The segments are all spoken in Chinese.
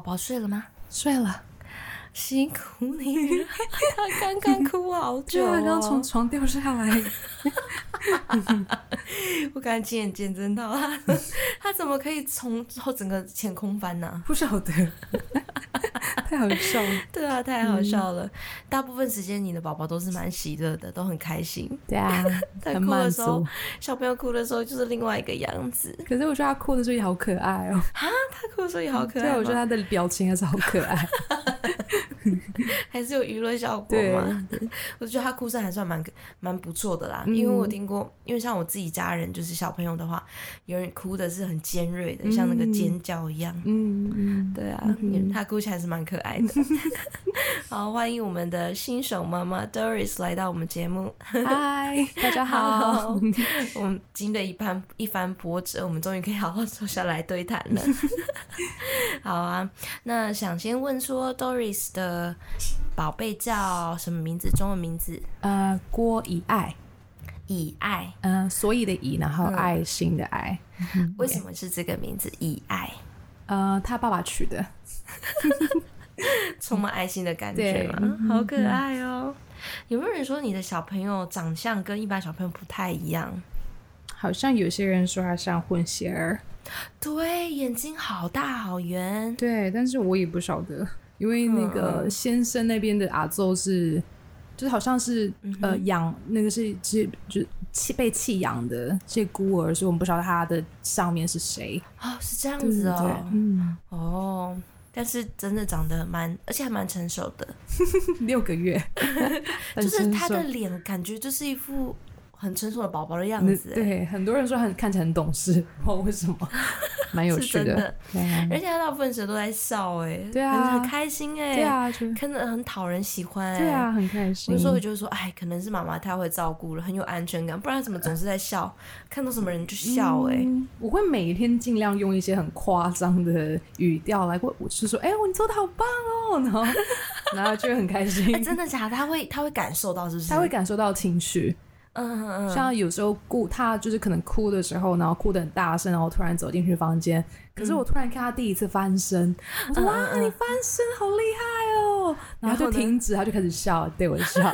宝宝睡了吗？睡了。辛苦你了，他刚刚哭好久，哦，他刚从床掉下来。我刚才亲眼见证到他，他怎么可以从后整个前空翻呢，啊？不晓得，太好笑了。对啊，太好笑了。嗯、大部分时间你的宝宝都是蛮喜乐的，都很开心。对啊，他哭的时候，小朋友哭的时候就是另外一个样子。可是我觉得他哭的时候也好可爱哦。啊，他哭的时候也好可爱。对，我觉得他的表情还是好可爱。还是有娱乐效果嘛？我觉得他哭声还算蛮蛮不错的啦，嗯、因为我听过，因为像我自己家人就是小朋友的话，有人哭的是很尖锐的，嗯、像那个尖叫一样。嗯嗯，对啊，嗯、他哭起来是蛮可爱的。好，欢迎我们的新手妈妈 Doris 来到我们节目。嗨，大家好。好我们经历一番一番波折，我们终于可以好好坐下来对谈了。好啊，那想先问说 Doris 的宝贝叫什么名字？中文名字？呃，郭以爱，以爱，嗯、呃，所以的以，然后爱心的爱。嗯、为什么是这个名字？以爱？呃，他爸爸取的，充满爱心的感觉好可爱哦！有没有人说你的小朋友长相跟一般小朋友不太一样？好像有些人说他像混血儿。对，眼睛好大好圆。对，但是我也不晓得。因为那个先生那边的阿奏是，嗯、就是好像是、嗯、呃养那个是是就弃被弃养的这孤儿，所以我们不知道他的上面是谁。哦，是这样子哦，对对对嗯。哦，但是真的长得蛮，而且还蛮成熟的，六个月，就是他的脸感觉就是一副。很成熟的宝宝的样子，对，很多人说很看起来很懂事，不知道为什么，蛮有趣的。而且他大部分时候都在笑，哎，对啊，很开心，哎，对啊，看着很讨人喜欢，对啊，很开心。有时候我就说，哎，可能是妈妈太会照顾了，很有安全感，不然怎么总是在笑？看到什么人就笑，哎，我会每一天尽量用一些很夸张的语调来过，我是说，哎，你做的好棒哦，然后，然后就会很开心。真的假的？他会，他会感受到，是不是？他会感受到情绪。嗯嗯，像有时候哭，他就是可能哭的时候，然后哭得很大声，然后突然走进去房间。可是我突然看他第一次翻身，我说哇，你翻身好厉害哦！然后就停止，他就开始笑，对我笑，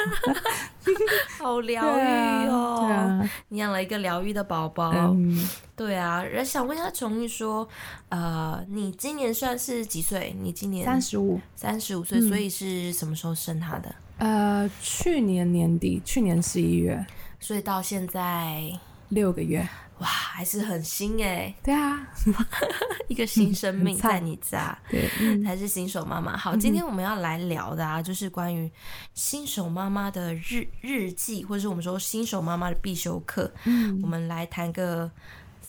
好疗愈哦。你养了一个疗愈的宝宝。对啊，想问一下琼玉说，呃，你今年算是几岁？你今年三十五，三十五岁，所以是什么时候生他的？呃，去年年底，去年十一月。所以到现在六个月，哇，还是很新哎。对啊，一个新生命在你家，对，还是新手妈妈。好，今天我们要来聊的啊，就是关于新手妈妈的日日记，或者是我们说新手妈妈的必修课。嗯，我们来谈个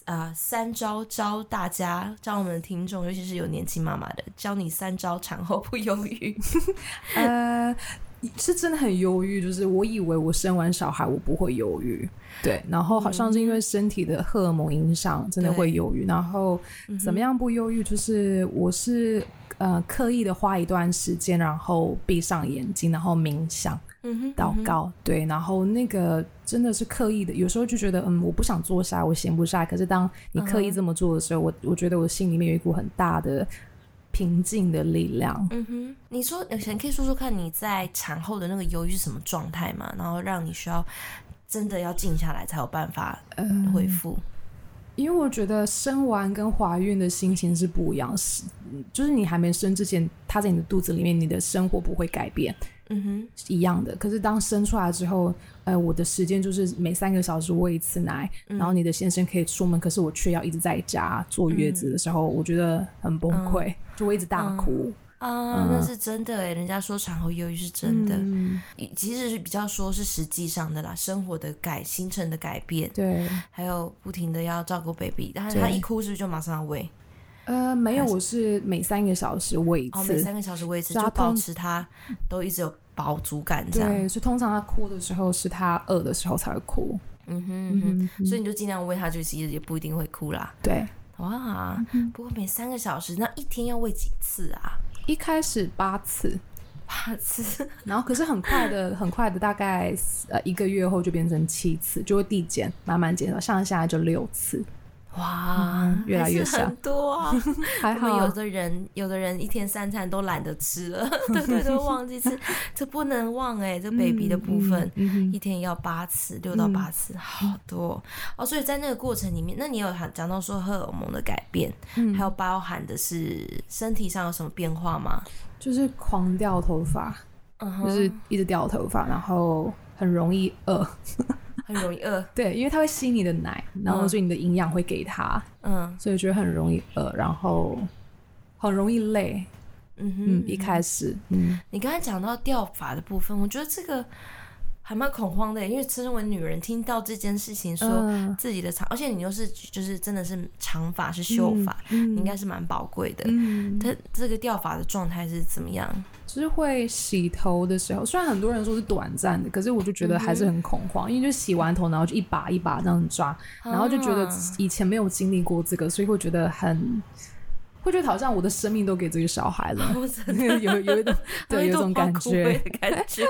呃三招，教大家，教我们的听众，尤其是有年轻妈妈的，教你三招产后不忧郁。呃。是真的很忧郁，就是我以为我生完小孩我不会忧郁，对，然后好像是因为身体的荷尔蒙影响，真的会忧郁。然后怎么样不忧郁？就是我是呃刻意的花一段时间，然后闭上眼睛，然后冥想、祷告，对，然后那个真的是刻意的。有时候就觉得嗯，我不想坐下，我闲不下来。可是当你刻意这么做的时候，我我觉得我心里面有一股很大的。平静的力量。嗯哼，你说，有谁可以说说看你在产后的那个忧郁是什么状态吗？然后让你需要真的要静下来才有办法恢复。嗯，因为我觉得生完跟怀孕的心情是不一样，是就是你还没生之前，他在你的肚子里面，你的生活不会改变。嗯哼，是一样的。可是当生出来之后，呃，我的时间就是每三个小时喂一次奶，嗯、然后你的先生可以出门，可是我却要一直在家坐月子的时候，嗯、我觉得很崩溃，嗯、就会一直大哭。啊、那是真的哎，人家说产后忧郁是真的，嗯、其实是比较说是实际上的啦，生活的改、行程的改变，对，还有不停的要照顾 baby，但是他一哭是不是就马上要喂？呃，没有，我是每三个小时喂一次，哦，每三个小时喂一次，就保持他都一直有饱足感，这样。对，所以通常他哭的时候是他饿的时候才会哭。嗯哼，嗯哼，所以你就尽量喂他，就其实也不一定会哭啦。对，哇，不过每三个小时，那一天要喂几次啊？一开始八次，八次，然后可是很快的，很快的，大概呃一个月后就变成七次，就会递减，慢慢减少，像现在就六次。哇、嗯，越来越少，很多啊。还好，有的人有的人一天三餐都懒得吃了，对 对，都忘记吃，这不能忘哎、欸，这 baby 的部分，嗯嗯、一天要八次，六到八次，好多哦。所以在那个过程里面，那你有讲到说荷尔蒙的改变，嗯、还有包含的是身体上有什么变化吗？就是狂掉头发，嗯、就是一直掉头发，然后很容易饿。很容易饿，对，因为它会吸你的奶，然后所以你的营养会给它，嗯，所以觉得很容易饿，然后很容易累，嗯哼。嗯，一开始，嗯，你刚才讲到掉发的部分，我觉得这个。还蛮恐慌的，因为身为女人，听到这件事情，说自己的长，呃、而且你又是就是真的是长发是秀发，嗯。嗯、应该是蛮宝贵的。嗯，它这个掉发的状态是怎么样？就是会洗头的时候，虽然很多人说是短暂的，可是我就觉得还是很恐慌，嗯、因为就洗完头，然后就一把一把这样抓，然后就觉得以前没有经历过这个，所以会觉得很。会觉得好像我的生命都给这个小孩了，有有一种对，有一种 感觉的感 觉。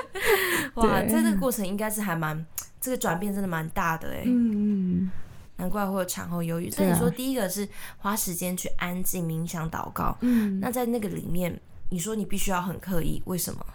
哇，在这个过程应该是还蛮这个转变真的蛮大的哎。嗯嗯，难怪会有产后忧郁。但你说第一个是花时间去安静冥想祷告，嗯，那在那个里面，你说你必须要很刻意，为什么？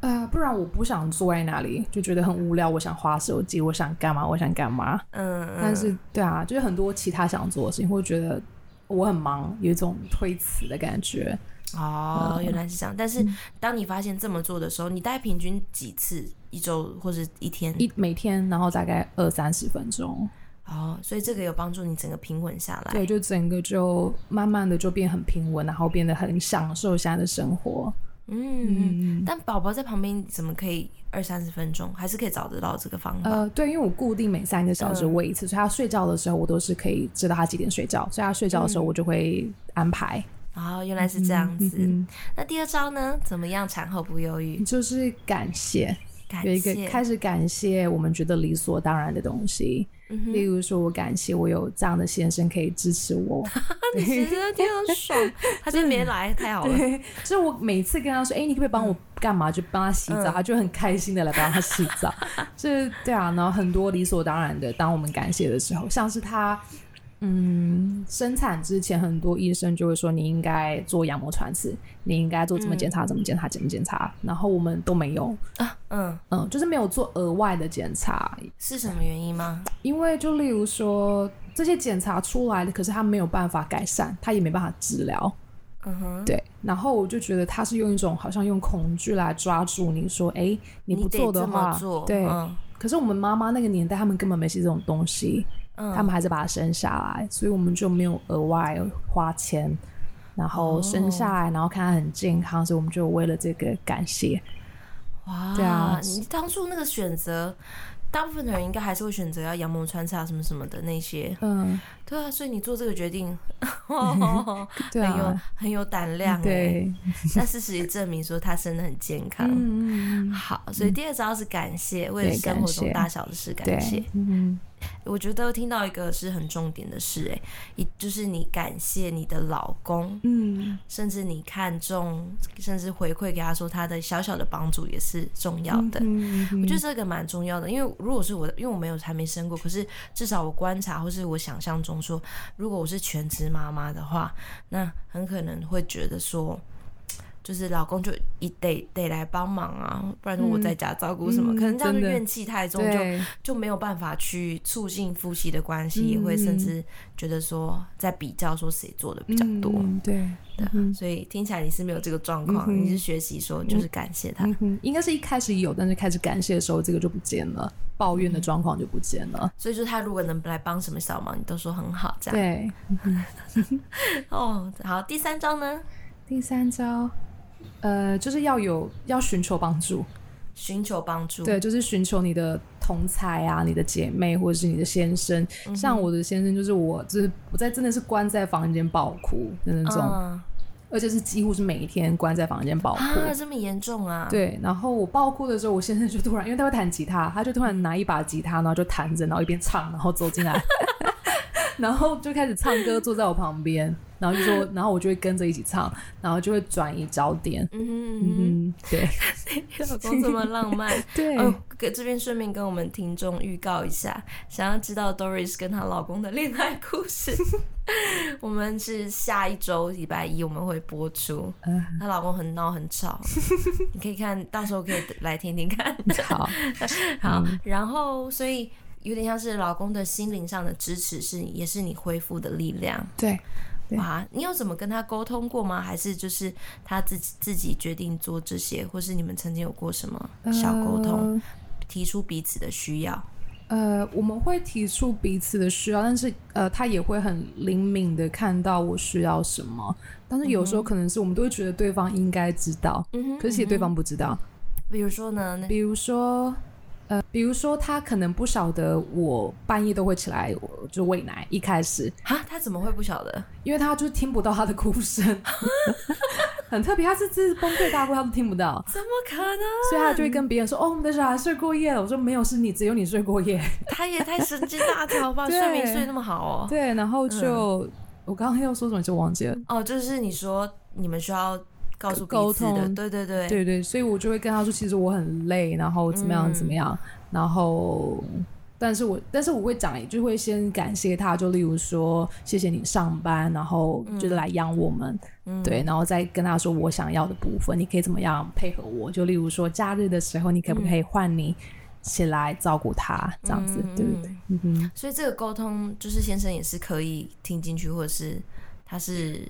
呃，不然我不想坐在那里，就觉得很无聊。我想滑手机，我想干嘛？我想干嘛？嗯，但是对啊，就是很多其他想做的事情，会觉得。我很忙，有一种推辞的感觉。哦，原来是这样。但是当你发现这么做的时候，你大概平均几次？一周或者一天？一每天，然后大概二三十分钟。哦，所以这个有帮助你整个平稳下来。对，就整个就慢慢的就变很平稳，然后变得很享受现在的生活。嗯，但宝宝在旁边怎么可以二三十分钟，还是可以找得到这个方法？呃，对，因为我固定每三个小时喂一次，嗯、所以他睡觉的时候，我都是可以知道他几点睡觉，所以他睡觉的时候，我就会安排。哦，原来是这样子。嗯嗯、那第二招呢？怎么样产后不忧郁？就是感谢，感谢有一个开始感谢我们觉得理所当然的东西。例如说，我感谢我有这样的先生可以支持我。你其实挺爽，他今天没来，太好了。所以我每次跟他说：“哎，你可不可以帮我干嘛？”就帮他洗澡，他就很开心的来帮他洗澡。就是对啊，然后很多理所当然的，当我们感谢的时候，像是他。嗯，生产之前很多医生就会说，你应该做羊膜穿刺，你应该做怎么检查，怎么检查，怎么检查，然后我们都没有。啊，嗯。嗯，就是没有做额外的检查，是什么原因吗？因为就例如说这些检查出来的，可是他没有办法改善，他也没办法治疗，嗯哼，对，然后我就觉得他是用一种好像用恐惧来抓住你说，哎，你不做的话，对，嗯，可是我们妈妈那个年代，他们根本没写这种东西。他们还是把他生下来，所以我们就没有额外花钱，然后生下来，然后看他很健康，所以我们就为了这个感谢。哇，对啊，你当初那个选择。大部分的人应该还是会选择要羊膜穿插什么什么的那些，嗯，对啊，所以你做这个决定，很有很有胆量，对。那事实也证明说他生的很健康，嗯好，所以第二招是感谢，为了生活中大小的事感谢，嗯。我觉得听到一个是很重点的事，哎，一就是你感谢你的老公，嗯，甚至你看重，甚至回馈给他说他的小小的帮助也是重要的。嗯，我觉得这个蛮重要的，因为如果是我，因为我没有还没生过，可是至少我观察或是我想象中说，如果我是全职妈妈的话，那很可能会觉得说。就是老公就一得得来帮忙啊，不然说我在家照顾什么，嗯、可能这样就怨气太重，就就没有办法去促进夫妻的关系，嗯、也会甚至觉得说在比较说谁做的比较多，嗯、对。所以听起来你是没有这个状况，嗯、你是学习说就是感谢他，嗯、应该是一开始有，但是开始感谢的时候这个就不见了，抱怨的状况就不见了，嗯、所以说他如果能来帮什么小忙，你都说很好，这样。对，哦，好，第三招呢？第三招。呃，就是要有要寻求帮助，寻求帮助，对，就是寻求你的同才啊，你的姐妹或者是你的先生。嗯、像我的先生，就是我，就是我在真的是关在房间爆哭的那种，嗯、而且是几乎是每一天关在房间爆哭，啊，这么严重啊？对，然后我爆哭的时候，我先生就突然，因为他会弹吉他，他就突然拿一把吉他，然后就弹着，然后一边唱，然后走进来。然后就开始唱歌，坐在我旁边，然后就说，然后我就会跟着一起唱，然后就会转移焦点。嗯哼，嗯，对，老公这么浪漫。对，哦，给这边顺便跟我们听众预告一下，想要知道 Doris 跟她老公的恋爱故事，我们是下一周礼拜一我们会播出。她老公很闹很吵，你可以看到时候可以来听听看。好，好，然后所以。有点像是老公的心灵上的支持，是也是你恢复的力量。对，哇，你有怎么跟他沟通过吗？还是就是他自己自己决定做这些，或是你们曾经有过什么小沟通，呃、提出彼此的需要？呃，我们会提出彼此的需要，但是呃，他也会很灵敏的看到我需要什么。但是有时候可能是我们都会觉得对方应该知道，嗯，可是其实对方不知道。比如说呢？比如说。呃，比如说他可能不晓得我半夜都会起来，我就喂奶。一开始啊，他怎么会不晓得？因为他就是听不到他的哭声，很特别。他是这是崩溃大哭，他都听不到。怎么可能？所以他就会跟别人说：“哦，我们的小孩睡过夜了。”我说：“没有，是你，只有你睡过夜。”他也太神经大条吧？睡眠睡那么好哦。对，然后就、嗯、我刚刚要说什么就忘记了。哦，就是你说你们需要。告诉沟通的，对对对，对对，所以我就会跟他说，其实我很累，然后怎么样怎么样，嗯、然后，但是我但是我会讲，就会先感谢他，就例如说，谢谢你上班，然后就是来养我们，嗯、对，然后再跟他说我想要的部分，你可以怎么样配合我，就例如说假日的时候，你可不可以换你起来照顾他，这样子，嗯、对不对？嗯哼，所以这个沟通就是先生也是可以听进去，或者是他是。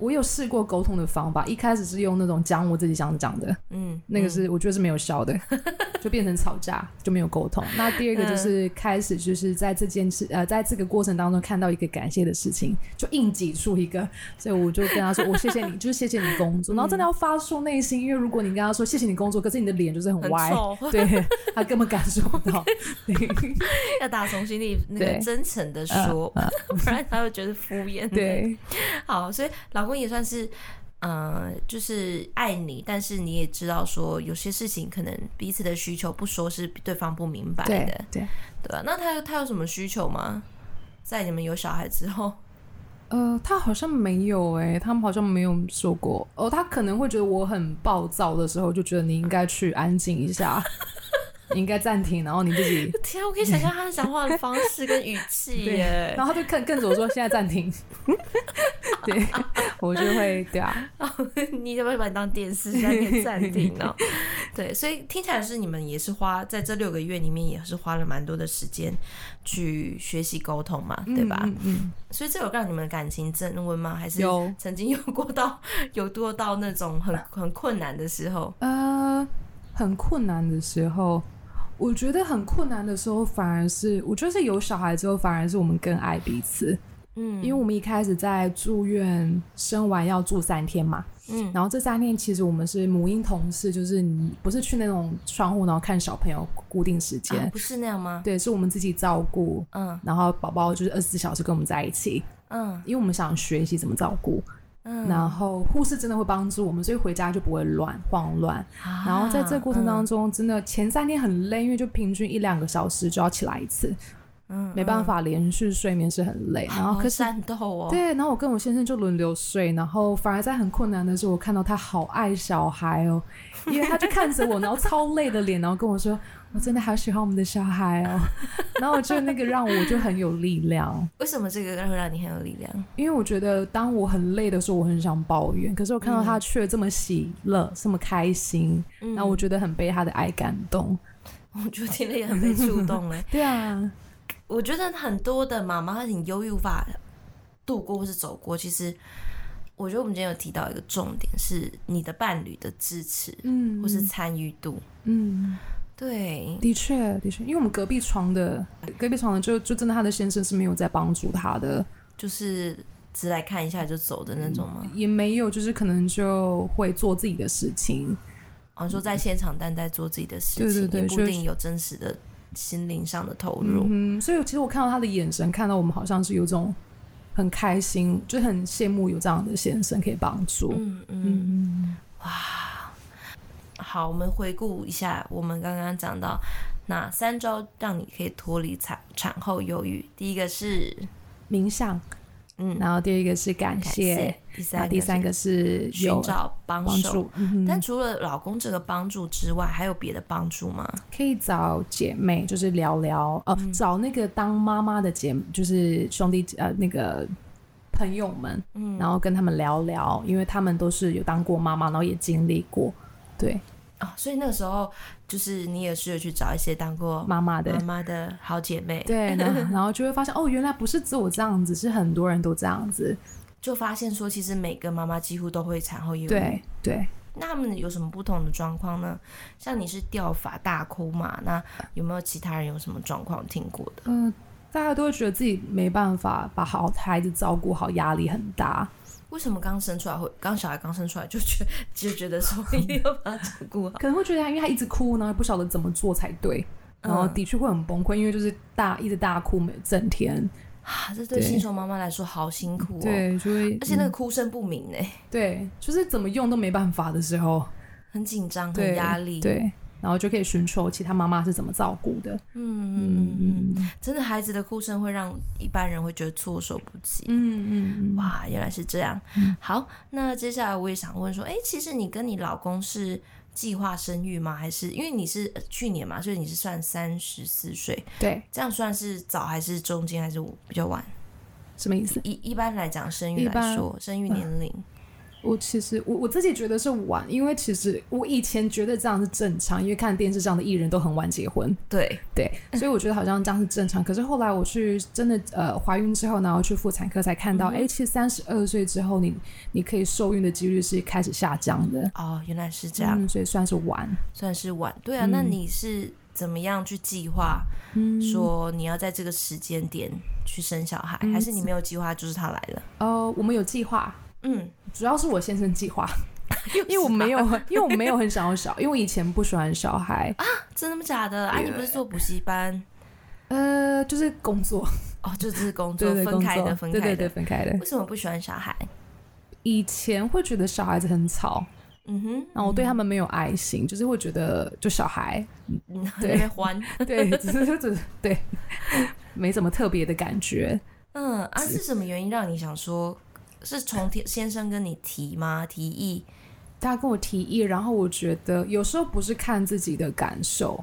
我有试过沟通的方法，一开始是用那种讲我自己想讲的，嗯，那个是我觉得是没有效的，就变成吵架，就没有沟通。那第二个就是开始就是在这件事呃，在这个过程当中看到一个感谢的事情，就硬挤出一个，所以我就跟他说：“我谢谢你，就是谢谢你工作。”然后真的要发出内心，因为如果你跟他说谢谢你工作，可是你的脸就是很歪，很对，他根本感受不到。要打从心里那个真诚的说，不然他会觉得敷衍。对，好，所以老。我也算是，嗯、呃，就是爱你，但是你也知道说有些事情可能彼此的需求不说是对方不明白的，对对，对吧？那他他有什么需求吗？在你们有小孩之后？呃，他好像没有哎、欸，他们好像没有说过哦。他可能会觉得我很暴躁的时候，就觉得你应该去安静一下。你应该暂停，然后你自己。天啊，我可以想象他讲话的方式跟语气 耶。然后他就看看着我说：“现在暂停。”对，我就会对啊。你怎么会把你当电视？现在暂停呢？对，所以听起来是你们也是花在这六个月里面，也是花了蛮多的时间去学习沟通嘛，对吧？嗯，嗯。所以这有让你们感情升温吗？还是有曾经有过到有多到那种很很困难的时候？呃，很困难的时候。我觉得很困难的时候，反而是我觉得是有小孩之后，反而是我们更爱彼此。嗯，因为我们一开始在住院生完要住三天嘛，嗯，然后这三天其实我们是母婴同事，就是你不是去那种窗户然后看小朋友固定时间，啊，不是那样吗？对，是我们自己照顾，嗯，然后宝宝就是二十四小时跟我们在一起，嗯，因为我们想学习怎么照顾。嗯、然后护士真的会帮助我们，所以回家就不会乱慌乱。啊、然后在这个过程当中，嗯、真的前三天很累，因为就平均一两个小时就要起来一次，嗯，没办法连续睡眠是很累。嗯、然后可是战斗哦，对，然后我跟我先生就轮流睡，然后反而在很困难的时候，我看到他好爱小孩哦，因为他就看着我，然后超累的脸，然后跟我说。我真的好喜欢我们的小孩哦，然后我觉得那个让我就很有力量。为什么这个会让你很有力量？因为我觉得当我很累的时候，我很想抱怨，可是我看到他却这么喜乐，嗯、这么开心，然后我觉得很被他的爱感动。我觉得听了也很被触动哎。对啊，我觉得很多的妈妈她很忧郁无法度过或是走过。其实，我觉得我们今天有提到一个重点是你的伴侣的支持，嗯，或是参与度，嗯。对，的确，的确，因为我们隔壁床的，隔壁床的就就真的他的先生是没有在帮助他的，就是只来看一下就走的那种吗？也没有，就是可能就会做自己的事情，哦，说在现场但在做自己的事情，对对对，不一定有真实的心灵上的投入。嗯，所以其实我看到他的眼神，看到我们好像是有种很开心，就很羡慕有这样的先生可以帮助。嗯嗯嗯，哇。好，我们回顾一下，我们刚刚讲到哪三招让你可以脱离产产后忧郁？第一个是冥想。嗯，然后第二个是感谢，第三第三个是寻找帮助。嗯、但除了老公这个帮助之外，还有别的帮助吗？可以找姐妹，就是聊聊哦、嗯，找那个当妈妈的姐，就是兄弟呃那个朋友们，嗯，然后跟他们聊聊，因为他们都是有当过妈妈，然后也经历过，对。哦，所以那个时候就是你也试着去找一些当过妈妈的妈妈的好姐妹，对，然后，就会发现哦，原来不是只有我这样子，是很多人都这样子，就发现说其实每个妈妈几乎都会产后抑郁，对对。那他们有什么不同的状况呢？像你是掉发大哭嘛？那有没有其他人有什么状况听过的？嗯、呃，大家都会觉得自己没办法把好孩子照顾好，压力很大。为什么刚生出来会刚小孩刚生出来就觉 就觉得说一 定要把他照顾好？可能会觉得他因为他一直哭，然后不晓得怎么做才对，然后的确会很崩溃，因为就是大一直大哭每整天啊，这对新手妈妈来说好辛苦哦。对，就会而且那个哭声不明哎，对，就是怎么用都没办法的时候，很紧张，很压力，对。然后就可以寻求其他妈妈是怎么照顾的。嗯嗯嗯，真的，孩子的哭声会让一般人会觉得措手不及。嗯嗯哇，原来是这样。嗯。好，那接下来我也想问说，哎，其实你跟你老公是计划生育吗？还是因为你是去年嘛，所以你是算三十四岁？对，这样算是早还是中间还是比较晚？什么意思？一一般来讲，生育来说，生育年龄。我其实我我自己觉得是晚，因为其实我以前觉得这样是正常，因为看电视上的艺人都很晚结婚，对对，所以我觉得好像这样是正常。可是后来我去真的呃怀孕之后，然后去妇产科才看到，哎、嗯，其实三十二岁之后你，你你可以受孕的几率是开始下降的。哦，原来是这样，嗯、所以算是晚，算是晚。对啊，嗯、那你是怎么样去计划？说你要在这个时间点去生小孩，嗯、还是你没有计划，就是他来了？哦、呃，我们有计划。嗯，主要是我先生计划，因为我没有，因为我没有很想要小，因为我以前不喜欢小孩啊，真的吗？假的？啊，你不是做补习班？呃，就是工作哦，就只是工作，分开的，分开的，对对对，分开的。为什么不喜欢小孩？以前会觉得小孩子很吵，嗯哼，然后我对他们没有爱心，就是会觉得就小孩，嗯，对，欢，对，只是只是对，没什么特别的感觉。嗯，啊，是什么原因让你想说？是从先生跟你提吗？提议，他跟我提议，然后我觉得有时候不是看自己的感受，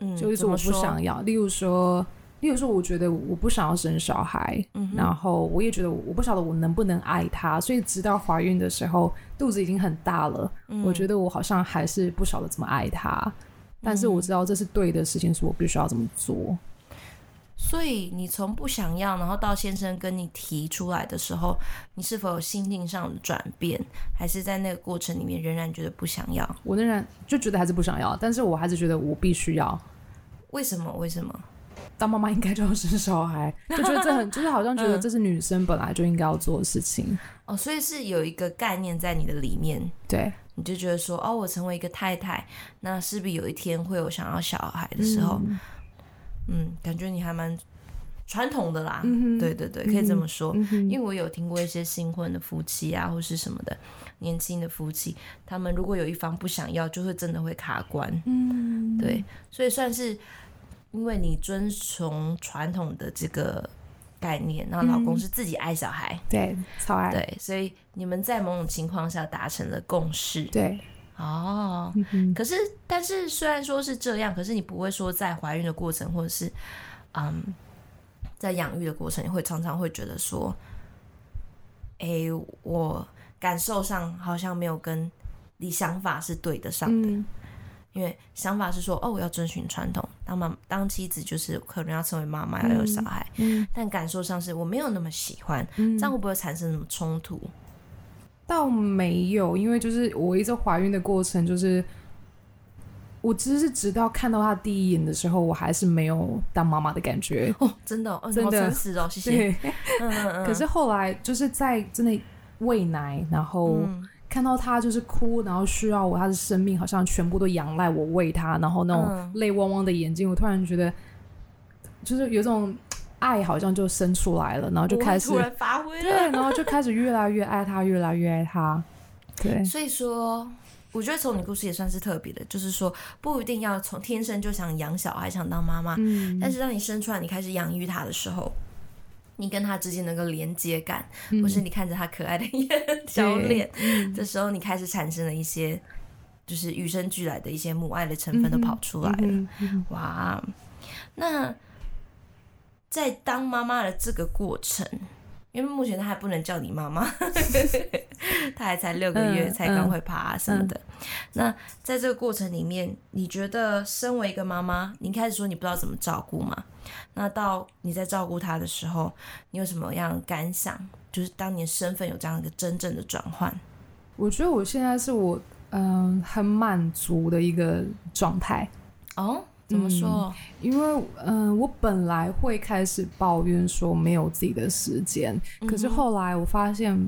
嗯，就是我不想要。例如说，例如说，我觉得我不想要生小孩，嗯，然后我也觉得我不晓得我能不能爱他，所以直到怀孕的时候，肚子已经很大了，嗯，我觉得我好像还是不晓得怎么爱他，但是我知道这是对的事情，所以我必须要这么做。所以你从不想要，然后到先生跟你提出来的时候，你是否有心境上的转变，还是在那个过程里面仍然觉得不想要？我仍然就觉得还是不想要，但是我还是觉得我必须要。为什么？为什么？当妈妈应该就要生小孩，就觉得这很，就是好像觉得这是女生本来就应该要做的事情。嗯。哦，所以是有一个概念在你的里面，对，你就觉得说，哦，我成为一个太太，那势必有一天会有想要小孩的时候。嗯嗯，感觉你还蛮传统的啦。嗯，对对对，可以这么说。嗯，因为我有听过一些新婚的夫妻啊，或是什么的年轻的夫妻，他们如果有一方不想要，就会真的会卡关。嗯，对，所以算是因为你遵从传统的这个概念，然后老公是自己爱小孩，嗯，对，超爱，对，所以你们在某种情况下达成了共识，对。哦、嗯，可是，但是虽然说是这样，可是你不会说在怀孕的过程，或者是，嗯，在养育的过程，你会常常会觉得说，哎、欸，我感受上好像没有跟你想法是对得上的，嗯、因为想法是说，哦，我要遵循传统，当妈当妻子就是可能要成为妈妈，要有小孩，嗯，但感受上是我没有那么喜欢，嗯、这样会不会产生什么冲突？倒没有，因为就是我一直怀孕的过程，就是我只是直到看到他第一眼的时候，我还是没有当妈妈的感觉。哦，真的，哦、真的，好诚实哦，谢谢。嗯嗯，可是后来就是在真的喂奶，然后看到他就是哭，然后需要我，他的生命好像全部都仰赖我喂他，然后那种泪汪汪的眼睛，我突然觉得就是有种。爱好像就生出来了，然后就开始突然发挥了，对，然后就开始越来越爱他，越来越爱他。对，所以说，我觉得从你故事也算是特别的，就是说不一定要从天生就想养小孩，想当妈妈，嗯，但是当你生出来，你开始养育他的时候，你跟他之间那个连接感，嗯、或是你看着他可爱的小脸，嗯、这时候你开始产生了一些，就是与生俱来的一些母爱的成分都跑出来了。嗯嗯嗯、哇，那在当妈妈的这个过程。因为目前她还不能叫你妈妈，她还才六个月，才刚会爬啊什么的。嗯嗯、那在这个过程里面，你觉得身为一个妈妈，你一开始说你不知道怎么照顾嘛？那到你在照顾她的时候，你有什么样的感想？就是当你身份有这样一个真正的转换，我觉得我现在是我嗯很满足的一个状态哦。怎么说？嗯、因为嗯、呃，我本来会开始抱怨说没有自己的时间，可是后来我发现，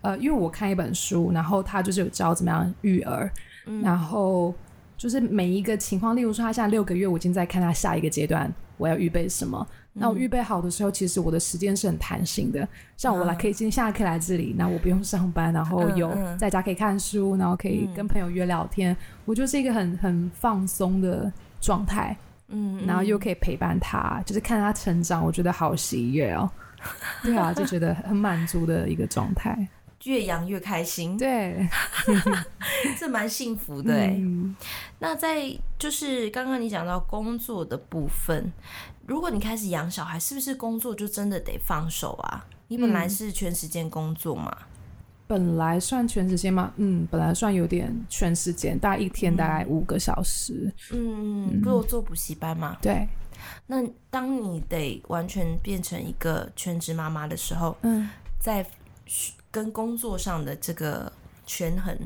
呃，因为我看一本书，然后他就是有教怎么样育儿，嗯、然后就是每一个情况，例如说他现在六个月，我已经在看他下一个阶段我要预备什么。嗯、那我预备好的时候，其实我的时间是很弹性的，像我来可以今天下课来这里，那、嗯、我不用上班，然后有在家可以看书，然后可以跟朋友约聊天，嗯、我就是一个很很放松的。状态，嗯，然后又可以陪伴他，就是看他成长，我觉得好喜悦哦。对啊，就觉得很满足的一个状态，越养越开心，对，这蛮幸福的。嗯、那在就是刚刚你讲到工作的部分，如果你开始养小孩，是不是工作就真的得放手啊？你本来是全时间工作嘛？嗯本来算全时间吗？嗯，本来算有点全时间，大概一天大概五个小时。嗯嗯，不是我做补习班嘛？对。那当你得完全变成一个全职妈妈的时候，嗯，在跟工作上的这个权衡，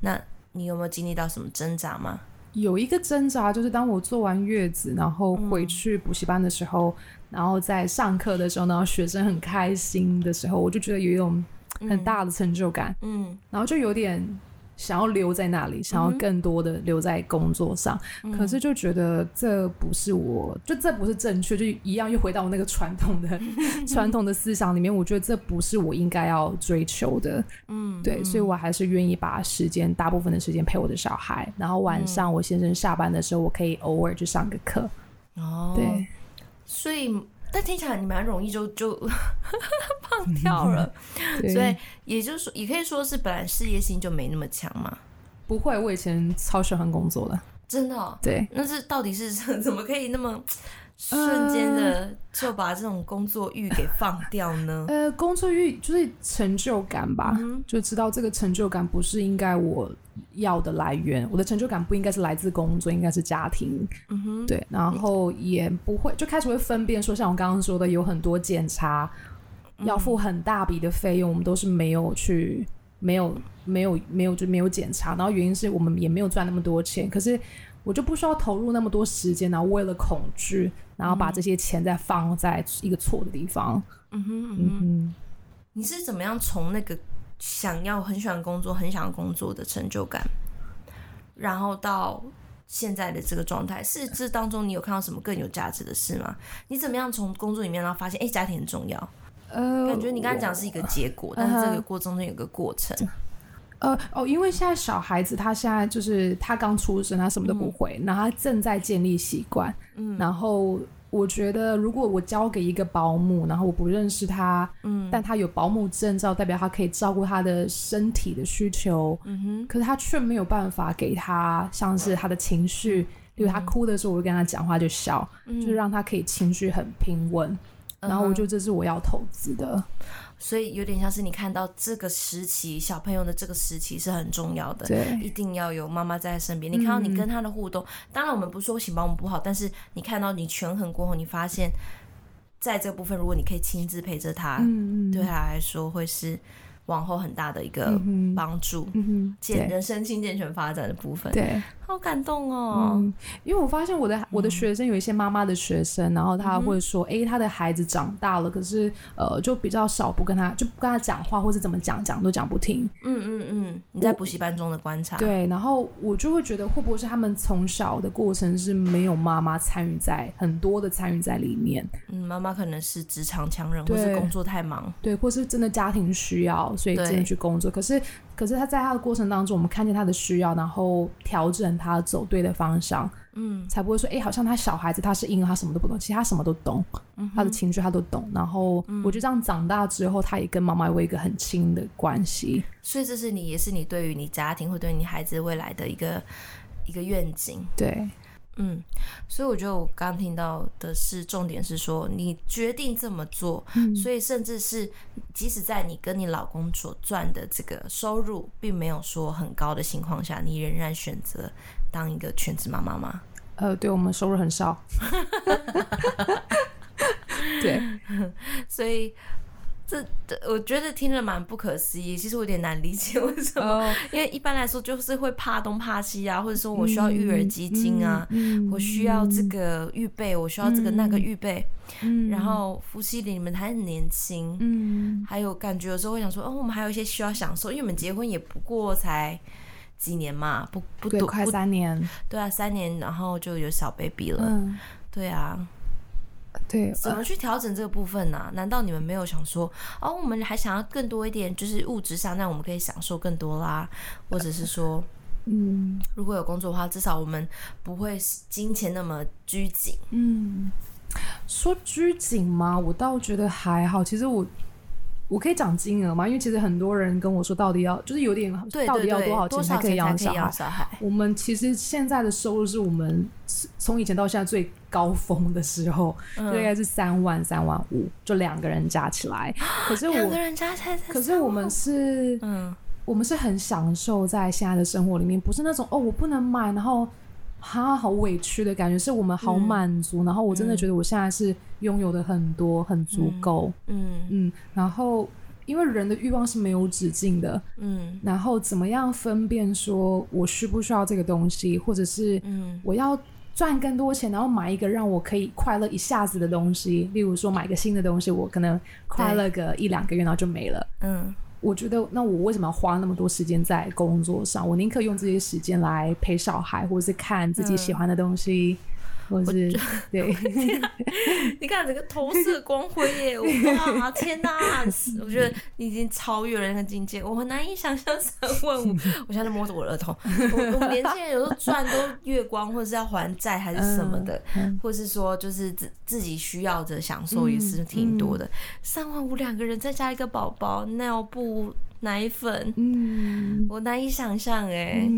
那你有没有经历到什么挣扎吗？有一个挣扎，就是当我做完月子，然后回去补习班的时候，嗯、然后在上课的时候，然后学生很开心的时候，我就觉得有一种。很大的成就感，嗯，然后就有点想要留在那里，嗯、想要更多的留在工作上，嗯、可是就觉得这不是我，就这不是正确，就一样又回到我那个传统的 传统的思想里面，我觉得这不是我应该要追求的，嗯，对，所以我还是愿意把时间大部分的时间陪我的小孩，然后晚上我先生下班的时候，我可以偶尔去上个课，哦，对，所以。但听起来你蛮容易就 就 胖掉了，所以也就是说，也可以说是本来事业心就没那么强嘛。不会，我以前超喜欢工作的，真的哦。对，那是到底是 怎么可以那么瞬间的就把这种工作欲给放掉呢？呃，工作欲就是成就感吧，嗯，就知道这个成就感不是应该我。要的来源，我的成就感不应该是来自工作，应该是家庭。嗯哼，对，然后也不会就开始会分辨说，像我刚刚说的，有很多检查要付很大笔的费用，嗯、我们都是没有去，没有，没有，没有就没有检查。然后原因是我们也没有赚那么多钱，可是我就不需要投入那么多时间，然后为了恐惧，然后把这些钱再放在一个错的地方。嗯哼，嗯哼，你是怎么样从那个？想要很喜欢工作，很想要工作的成就感，然后到现在的这个状态，是这当中你有看到什么更有价值的事吗？你怎么样从工作里面然后发现，哎，家庭很重要？呃，感觉你刚才讲是一个结果，但是这个过程中有个过程。呃哦，因为现在小孩子他现在就是他刚出生，他什么都不会，嗯、然后他正在建立习惯，嗯，然后。我觉得，如果我交给一个保姆，然后我不认识他，嗯，但他有保姆证照，代表他可以照顾他的身体的需求，嗯哼，可是他却没有办法给他像是他的情绪，例如他哭的时候，我就跟他讲话就笑，嗯，就是让他可以情绪很平稳，嗯，然后我觉得这是我要投资的。所以有点像是你看到这个时期小朋友的这个时期是很重要的，对，一定要有妈妈在身边。你看到你跟他的互动，嗯、当然我们不是说请保姆不好，但是你看到你权衡过后，你发现在这部分，如果你可以亲自陪着他，嗯、对他来说会是。往后很大的一个帮助，健、嗯健、人生心健全发展的部分，对，好感动哦、嗯。因为我发现我的我的学生有一些妈妈的学生，嗯、然后他会说，哎、欸，他的孩子长大了，可是呃，就比较少不跟他就不跟他讲话，或是怎么讲讲都讲不听。嗯嗯嗯，你在补习班中的观察，对，然后我就会觉得，会不会是他们从小的过程是没有妈妈参与在很多的参与在里面？嗯，妈妈可能是职场强人，对或是工作太忙，对，或是真的家庭需要。所以真的去工作，可是。可是他在他的过程当中，我们看见他的需要，然后调整他走对的方向，嗯，才不会说，哎、欸，好像他小孩子他是婴儿，他什么都不懂，其实他什么都懂，嗯、他的情绪他都懂。然后我觉得这样长大之后，他也跟妈妈有一个很亲的关系。所以这是你，也是你对于你家庭或对你孩子未来的一个一个愿景。对。嗯，所以我觉得我刚听到的是重点是说，你决定这么做，嗯，所以甚至是即使在你跟你老公所赚的这个收入并没有说很高的情况下，你仍然选择当一个全职妈妈吗？呃，对，我们收入很少，对，所以。这我觉得听着蛮不可思议，其实我有点难理解为什么，oh. 因为一般来说就是会怕东怕西啊，或者说我需要育儿基金啊，嗯、我需要这个预备，我需要这个那个预备，嗯、然后夫妻里你们还很年轻，嗯，还有感觉有时候会想说，哦，我们还有一些需要享受，因为我们结婚也不过才几年嘛，不不多，快三年，对啊，三年，然后就有小 baby 了，嗯、对啊。对，怎么去调整这个部分呢、啊？难道你们没有想说，哦，我们还想要更多一点，就是物质上，那我们可以享受更多啦，或者是说，嗯，如果有工作的话，至少我们不会金钱那么拘谨。嗯，说拘谨吗？我倒觉得还好。其实我。我可以讲金额吗？因为其实很多人跟我说，到底要就是有点，到底要多少钱才可以养小孩？小孩我们其实现在的收入是我们从以前到现在最高峰的时候，嗯、大概是三万三万五，就两个人加起来。可是我两个人加起来，可是我们是，嗯，我们是很享受在现在的生活里面，不是那种哦，我不能买，然后。哈，好委屈的感觉，是我们好满足，嗯、然后我真的觉得我现在是拥有的很多，很足够，嗯。嗯，然后因为人的欲望是没有止境的，嗯，然后怎么样分辨说我需不需要这个东西，或者是我要赚更多钱，然后买一个让我可以快乐一下子的东西，例如说买个新的东西，我可能快乐个一两个月，然后就没了，嗯。我觉得，那我为什么要花那么多时间在工作上？我宁可用这些时间来陪小孩，或者是看自己喜欢的东西。嗯或是 对，你看整个投射光辉耶！哇，天哪！我觉得你已经超越了那个境界，我很难以想象三万五。我现在在摸着我的额头。我们年轻人有时候赚都月光，或者是要还债还是什么的，或是说就是自自己需要的享受也是挺多的。三万五两个人再加一个宝宝，尿布、奶粉，嗯，我难以想象哎。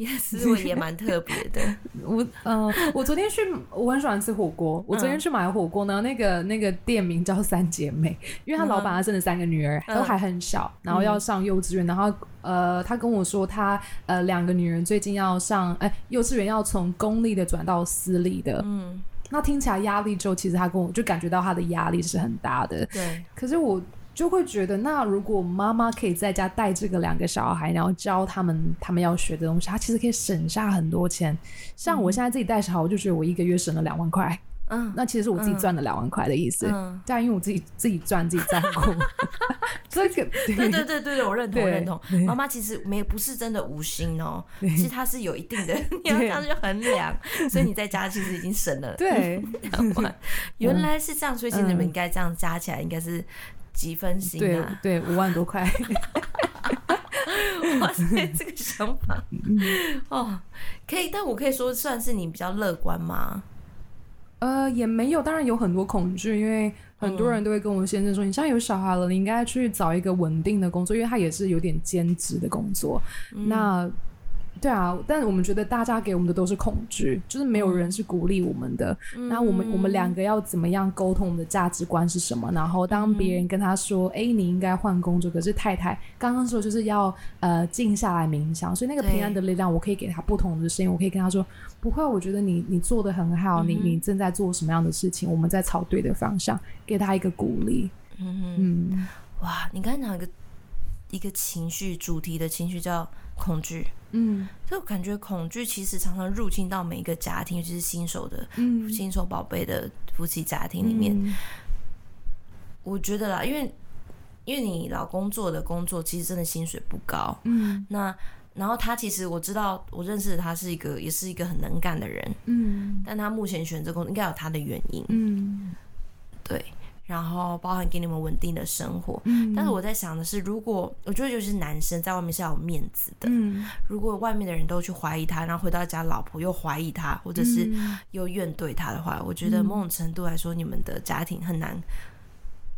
也是，我也蛮特别的。我呃，我昨天去，我很喜欢吃火锅。我昨天去买火锅呢，那个那个店名叫三姐妹，因为她老板她生了三个女儿，都还很小，然后要上幼稚园。然后呃，他跟我说他呃两个女人最近要上哎幼稚园，要从公立的转到私立的。嗯，那听起来压力就其实他跟我就感觉到他的压力是很大的。对，可是我。就会觉得，那如果妈妈可以在家带这个两个小孩，然后教他们他们要学的东西，他其实可以省下很多钱。像我现在自己带小孩，我就觉得我一个月省了两万块。嗯，那其实是我自己赚了两万块的意思。嗯，但因为我自己自己赚自己在乎。这个对对对对，我认同认同。妈妈其实没不是真的无心哦，其实她是有一定的，你要这样去衡量。所以你在家其实已经省了对两万。原来是这样，所以其实你们应该这样加起来应该是。几分心啊？对，对，五万多块。哇塞，这个想法哦，可以，但我可以说算是你比较乐观吗？呃，也没有，当然有很多恐惧，因为很多人都会跟我先生说，嗯、你现在有小孩了，你应该去找一个稳定的工作，因为他也是有点兼职的工作。嗯、那对啊，但我们觉得大家给我们的都是恐惧，就是没有人是鼓励我们的。嗯、那我们我们两个要怎么样沟通我们的价值观是什么？然后当别人跟他说：“哎、嗯，你应该换工作。”可是太太刚刚说就是要呃静下来冥想，所以那个平安的力量，我可以给他不同的声音。我可以跟他说：“不会，我觉得你你做的很好，嗯、你你正在做什么样的事情？我们在朝对的方向，给他一个鼓励。”嗯嗯，哇，你刚才讲一个一个情绪主题的情绪叫恐惧。嗯，就感觉恐惧其实常常入侵到每一个家庭，尤其是新手的、嗯、新手宝贝的夫妻家庭里面。嗯、我觉得啦，因为因为你老公做的工作其实真的薪水不高，嗯，那然后他其实我知道，我认识的他是一个也是一个很能干的人，嗯，但他目前选择工作应该有他的原因，嗯，对。然后包含给你们稳定的生活。嗯，但是我在想的是，如果我觉得就是男生在外面是要有面子的。嗯，如果外面的人都去怀疑他，然后回到家老婆又怀疑他，或者是又怨怼他的话，我觉得某种程度来说，你们的家庭很难。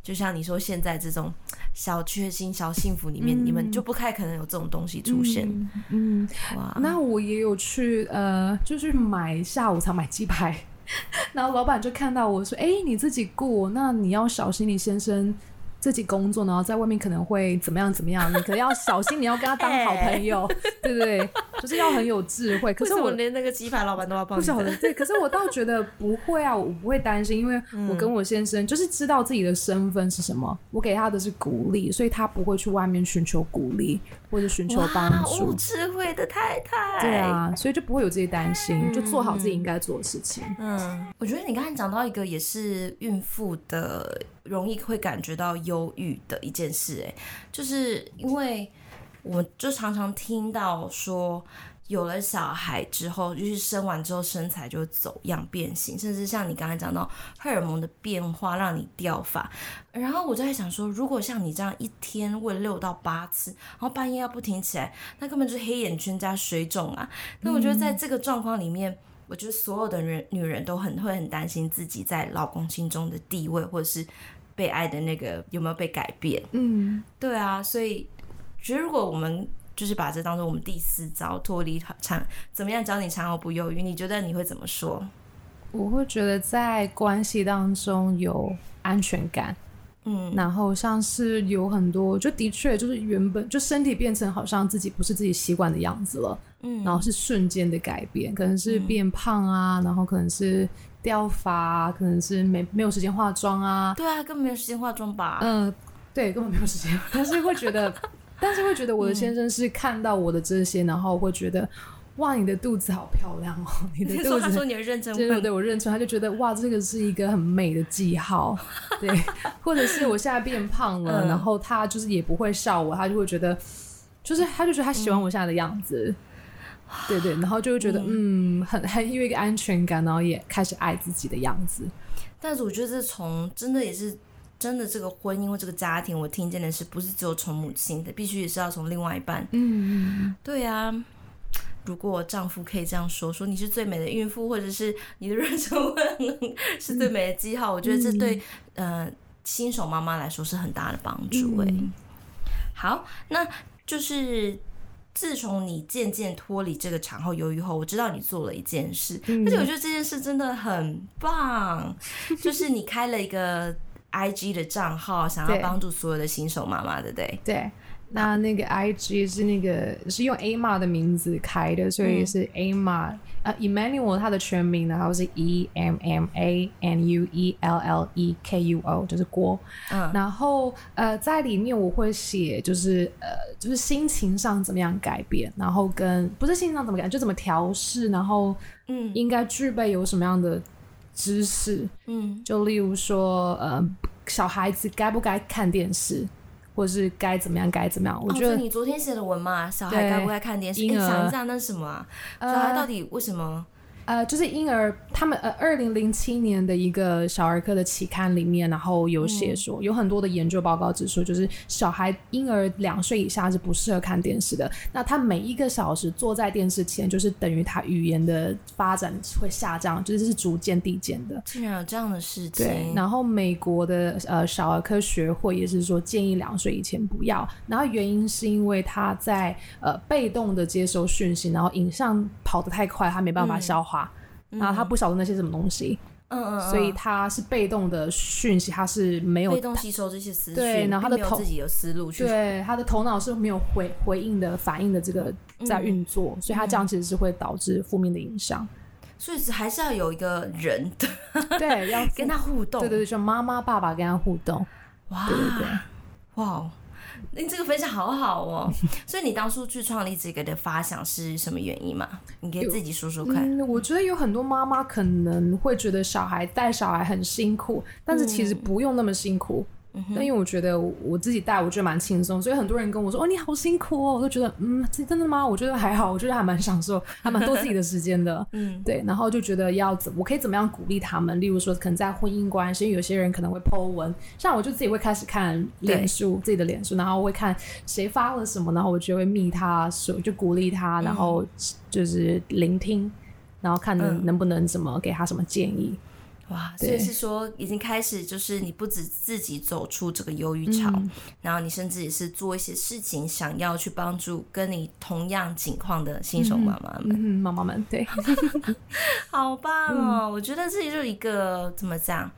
就像你说，现在这种小确幸、小幸福里面，嗯、你们就不太可能有这种东西出现。嗯，嗯哇，那我也有去，呃，就是买下午茶买鸡排，然后老板就看到我说：“哎、欸，你自己雇，那你要小心你先生。”自己工作，然后在外面可能会怎么样怎么样？你可能要小心，你要跟他当好朋友，欸、对不对？就是要很有智慧。可是我连那个鸡排老板都要帮你。不晓得，对。可是我倒觉得不会啊，我不会担心，因为我跟我先生就是知道自己的身份是什么，嗯、我给他的是鼓励，所以他不会去外面寻求鼓励或者寻求帮助。哇，智慧的太太。对啊，所以就不会有这些担心，嗯、就做好自己应该做的事情。嗯，我觉得你刚才讲到一个也是孕妇的。容易会感觉到忧郁的一件事，哎，就是因为我就常常听到说，有了小孩之后，就是生完之后身材就走样变形，甚至像你刚才讲到荷尔蒙的变化让你掉发。然后我就在想说，如果像你这样一天喂六到八次，然后半夜要不停起来，那根本就是黑眼圈加水肿啊。那我觉得在这个状况里面，我觉得所有的人女人都很会很担心自己在老公心中的地位，或者是。被爱的那个有没有被改变？嗯，对啊，所以觉得如果我们就是把这当做我们第四招脱离产，怎么样教你产后不忧郁？你觉得你会怎么说？我会觉得在关系当中有安全感，嗯，然后像是有很多，就的确就是原本就身体变成好像自己不是自己习惯的样子了，嗯，然后是瞬间的改变，可能是变胖啊，嗯、然后可能是。掉发、啊、可能是没没有时间化妆啊，对啊，根本没有时间化妆吧？嗯、呃，对，根本没有时间。但是会觉得，但是会觉得我的先生是看到我的这些，嗯、然后会觉得哇，你的肚子好漂亮哦，你的肚子。他说你认真，对对，我认真，他就觉得哇，这个是一个很美的记号。对，或者是我现在变胖了，嗯、然后他就是也不会笑我，他就会觉得，就是他就觉得他喜欢我现在的样子。嗯对对，然后就会觉得嗯，嗯，很很有一个安全感，然后也开始爱自己的样子。但是我觉得这从真的也是真的这个婚姻或这个家庭，我听见的是不是只有从母亲的，必须也是要从另外一半。嗯嗯，对啊。如果丈夫可以这样说，说你是最美的孕妇，或者是你的妊娠纹是最美的记号，嗯、我觉得这对呃新手妈妈来说是很大的帮助。哎、嗯，好，那就是。自从你渐渐脱离这个产后忧郁后，我知道你做了一件事，嗯、而且我觉得这件事真的很棒，就是你开了一个 IG 的账号，想要帮助所有的新手妈妈，对不对？对。那那个 IG 是那个是用 Emma 的名字开的，所以是 Emma、嗯、呃 Emmanuel 他的全名，然后是 E M M A N U E L L E K U O，就是郭。嗯，然后呃在里面我会写就是呃就是心情上怎么样改变，然后跟不是心情上怎么改，就怎么调试，然后嗯应该具备有什么样的知识，嗯，就例如说呃小孩子该不该看电视。或是该怎么样，该怎么样？我觉得、哦、你昨天写的文嘛，小孩该不该看电视？你想一下，那是什么啊？小孩到底为什么？呃，就是婴儿，他们呃，二零零七年的一个小儿科的期刊里面，然后有写说，嗯、有很多的研究报告指出，就是小孩婴儿两岁以下是不适合看电视的。那他每一个小时坐在电视前，就是等于他语言的发展会下降，就是是逐渐递减的。竟然有这样的事情。对。然后美国的呃小儿科学会也是说，建议两岁以前不要。然后原因是因为他在呃被动的接收讯息，然后影像跑得太快，他没办法消化。嗯然后他不晓得那些什么东西，嗯嗯，所以他是被动的讯息，他是没有被动吸收这些思绪，对，然后他的头自己有思路去，对，他的头脑是没有回回应的反应的这个在运作，嗯、所以他这样其实是会导致负面的影响，所以还是要有一个人的，对，要 跟他互动，对对对，就妈妈爸爸跟他互动，哇，对对对，哇。你这个分享好好哦，所以你当初去创立这个的发想是什么原因吗？你可以自己说说看。嗯，我觉得有很多妈妈可能会觉得小孩带小孩很辛苦，但是其实不用那么辛苦。那因为我觉得我自己带，我觉得蛮轻松，所以很多人跟我说：“哦，你好辛苦哦。”我都觉得，嗯，真的吗？我觉得还好，我觉得还蛮享受，还蛮多自己的时间的。嗯，对。然后就觉得要怎，我可以怎么样鼓励他们？例如说，可能在婚姻关系，因为有些人可能会 po 文，像我就自己会开始看脸书，自己的脸书，然后会看谁发了什么，然后我就会密他，说就鼓励他，然后就是聆听，然后看能能不能怎么给他什么建议。哇，所以是说已经开始，就是你不止自己走出这个忧郁潮，嗯，然后你甚至也是做一些事情，想要去帮助跟你同样境况的新手妈妈们，嗯，妈妈们，对，好棒哦！嗯，我觉得这就是一个怎么讲，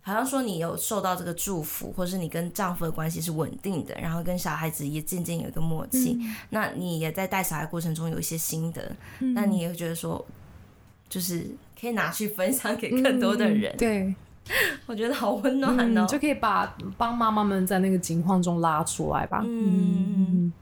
好像说你有受到这个祝福，或是你跟丈夫的关系是稳定的，然后跟小孩子也渐渐有一个默契，嗯，那你也在带小孩过程中有一些心得，嗯，那你也会觉得说，就是。可以拿去分享给更多的人，嗯、对，我觉得好温暖哦、喔嗯，就可以把帮妈妈们在那个情况中拉出来吧。嗯，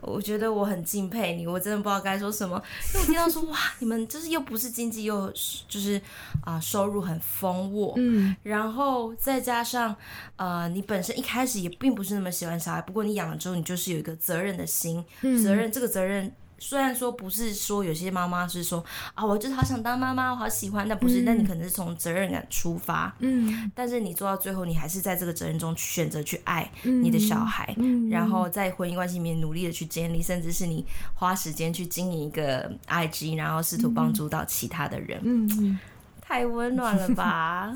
我觉得我很敬佩你，我真的不知道该说什么，因为我听到说哇，你们就是又不是经济又就是啊、呃、收入很丰沃，嗯，然后再加上呃你本身一开始也并不是那么喜欢小孩，不过你养了之后，你就是有一个责任的心，嗯、责任这个责任。虽然说不是说有些妈妈是说啊，我就是好想当妈妈，我好喜欢，但不是，那、嗯、你可能是从责任感出发，嗯，但是你做到最后，你还是在这个责任中选择去爱你的小孩，嗯，然后在婚姻关系里面努力的去建立，甚至是你花时间去经营一个 IG，然后试图帮助到其他的人，嗯，太温暖了吧。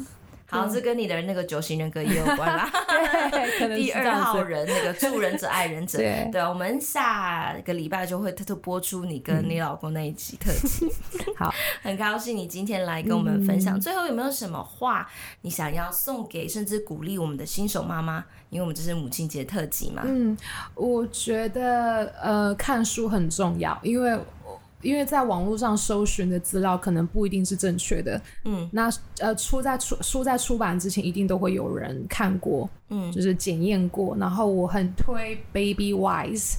好，这跟你的那个九型人格也有关啦。对，第二号人那个助人者爱人者。对，对，我们下个礼拜就会特特播出你跟你老公那一集特辑。好，很高兴你今天来跟我们分享。最后有没有什么话你想要送给甚至鼓励我们的新手妈妈？因为我们这是母亲节特辑嘛。嗯，我觉得呃，看书很重要，因为。因为在网络上搜寻的资料可能不一定是正确的，嗯，那呃出在出书在出版之前一定都会有人看过，嗯，就是检验过。然后我很推 Baby Wise，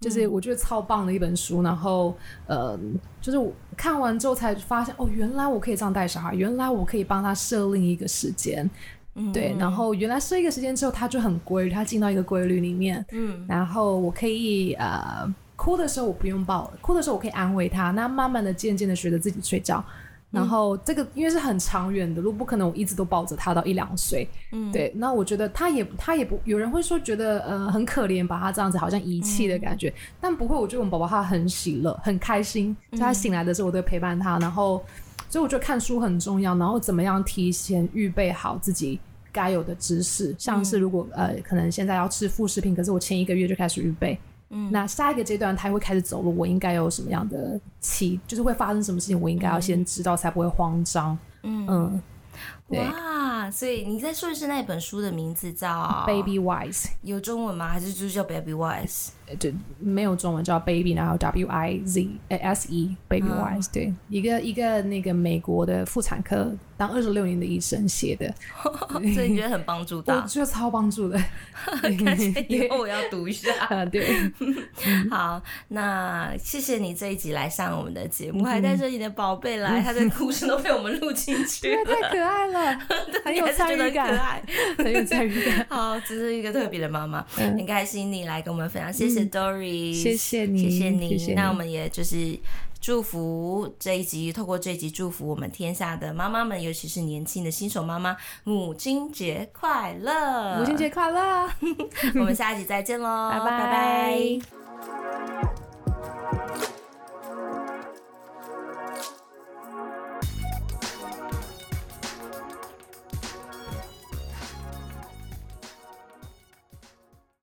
就是我觉得超棒的一本书。然后呃，就是我看完之后才发现，哦，原来我可以这样带小孩，原来我可以帮他设定一个时间，嗯，对。然后原来设一个时间之后，他就很规律，他进到一个规律里面，嗯。然后我可以呃。哭的时候我不用抱，哭的时候我可以安慰他。那慢慢的、渐渐的学着自己睡觉。然后这个因为是很长远的路，不可能我一直都抱着他到一两岁。嗯，对。那我觉得他也他也不有人会说觉得呃很可怜，把他这样子好像遗弃的感觉。嗯，但不会，我觉得我们宝宝他很喜乐，很开心。在他醒来的时候，我都会陪伴他。然后，所以我觉得看书很重要。然后怎么样提前预备好自己该有的知识，像是如果呃可能现在要吃副食品，可是我前一个月就开始预备。嗯，那下一个阶段他会开始走路，我应该有什么样的期，就是会发生什么事情，我应该要先知道，才不会慌张。嗯嗯。哇，所以你在说的是那本书的名字叫 Baby Wise，有中文吗？还是就叫 Baby Wise？对，没有中文，叫 Baby，然后 W I Z S E Baby Wise，嗯。对，一个一个那个美国的妇产科当二十六年的医生写的，所以你觉得很帮助到？我觉得超帮助的，以后我要读一下。啊，对，好，那谢谢你这一集来上我们的节目，嗯、还带着你的宝贝来，他的故事都被我们录进去了，太可爱了。很有参与感，很有参与感。好，这是一个特别的妈妈，很开心你来跟我们分享，谢谢 Doris，谢谢你，谢谢你。那我们也就是祝福这一集，透过这一集祝福我们天下的妈妈们，尤其是年轻的新手妈妈，母亲节快乐，母亲节快乐。我们下一集再见喽，拜拜拜拜。